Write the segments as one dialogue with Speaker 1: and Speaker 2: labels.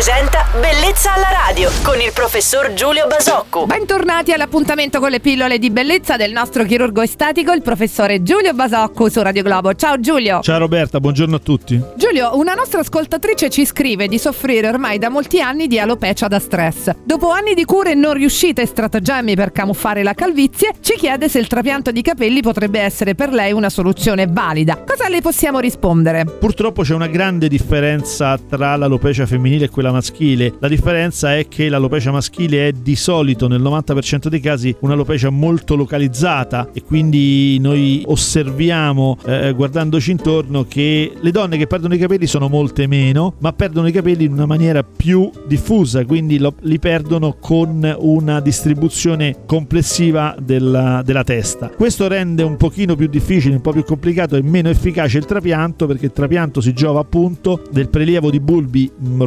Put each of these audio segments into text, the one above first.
Speaker 1: presenta Bellezza alla radio con il professor Giulio Basocco.
Speaker 2: Bentornati all'appuntamento con le pillole di bellezza del nostro chirurgo estetico, il professore Giulio Basocco su Radio Globo. Ciao Giulio.
Speaker 3: Ciao Roberta, buongiorno a tutti.
Speaker 2: Giulio, una nostra ascoltatrice ci scrive di soffrire ormai da molti anni di alopecia da stress. Dopo anni di cure non riuscite e stratagemmi per camuffare la calvizie, ci chiede se il trapianto di capelli potrebbe essere per lei una soluzione valida. Cosa le possiamo rispondere?
Speaker 3: Purtroppo c'è una grande differenza tra l'alopecia femminile e quella maschile. La differenza è che l'alopecia maschile è di solito nel 90% dei casi un'alopecia molto localizzata e quindi noi osserviamo eh, guardandoci intorno che le donne che perdono i capelli sono molte meno, ma perdono i capelli in una maniera più diffusa, quindi lo, li perdono con una distribuzione complessiva della, della testa. Questo rende un pochino più difficile, un po' più complicato e meno efficace il trapianto perché il trapianto si giova appunto del prelievo di bulbi mm,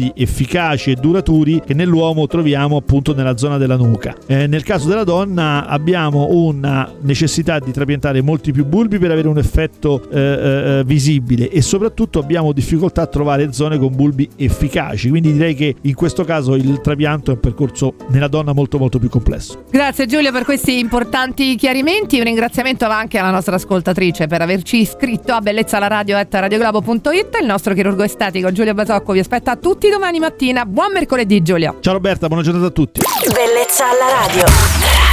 Speaker 3: robusti, efficaci e duraturi che nell'uomo troviamo appunto nella zona della nuca. Eh, nel caso della donna abbiamo una necessità di trapiantare molti più bulbi per avere un effetto eh, eh, visibile e soprattutto abbiamo difficoltà a trovare zone con bulbi efficaci, quindi direi che in questo caso il trapianto è un percorso nella donna molto molto più complesso.
Speaker 2: Grazie Giulio per questi importanti chiarimenti, un ringraziamento va anche alla nostra ascoltatrice per averci iscritto a bellezzalaradio.radioglobo.it, il nostro chirurgo estetico Giulio Basocco vi aspetta tutti domani mattina, buon mercoledì Giulio!
Speaker 3: Ciao Roberta, buona giornata a tutti!
Speaker 1: Bellezza alla radio.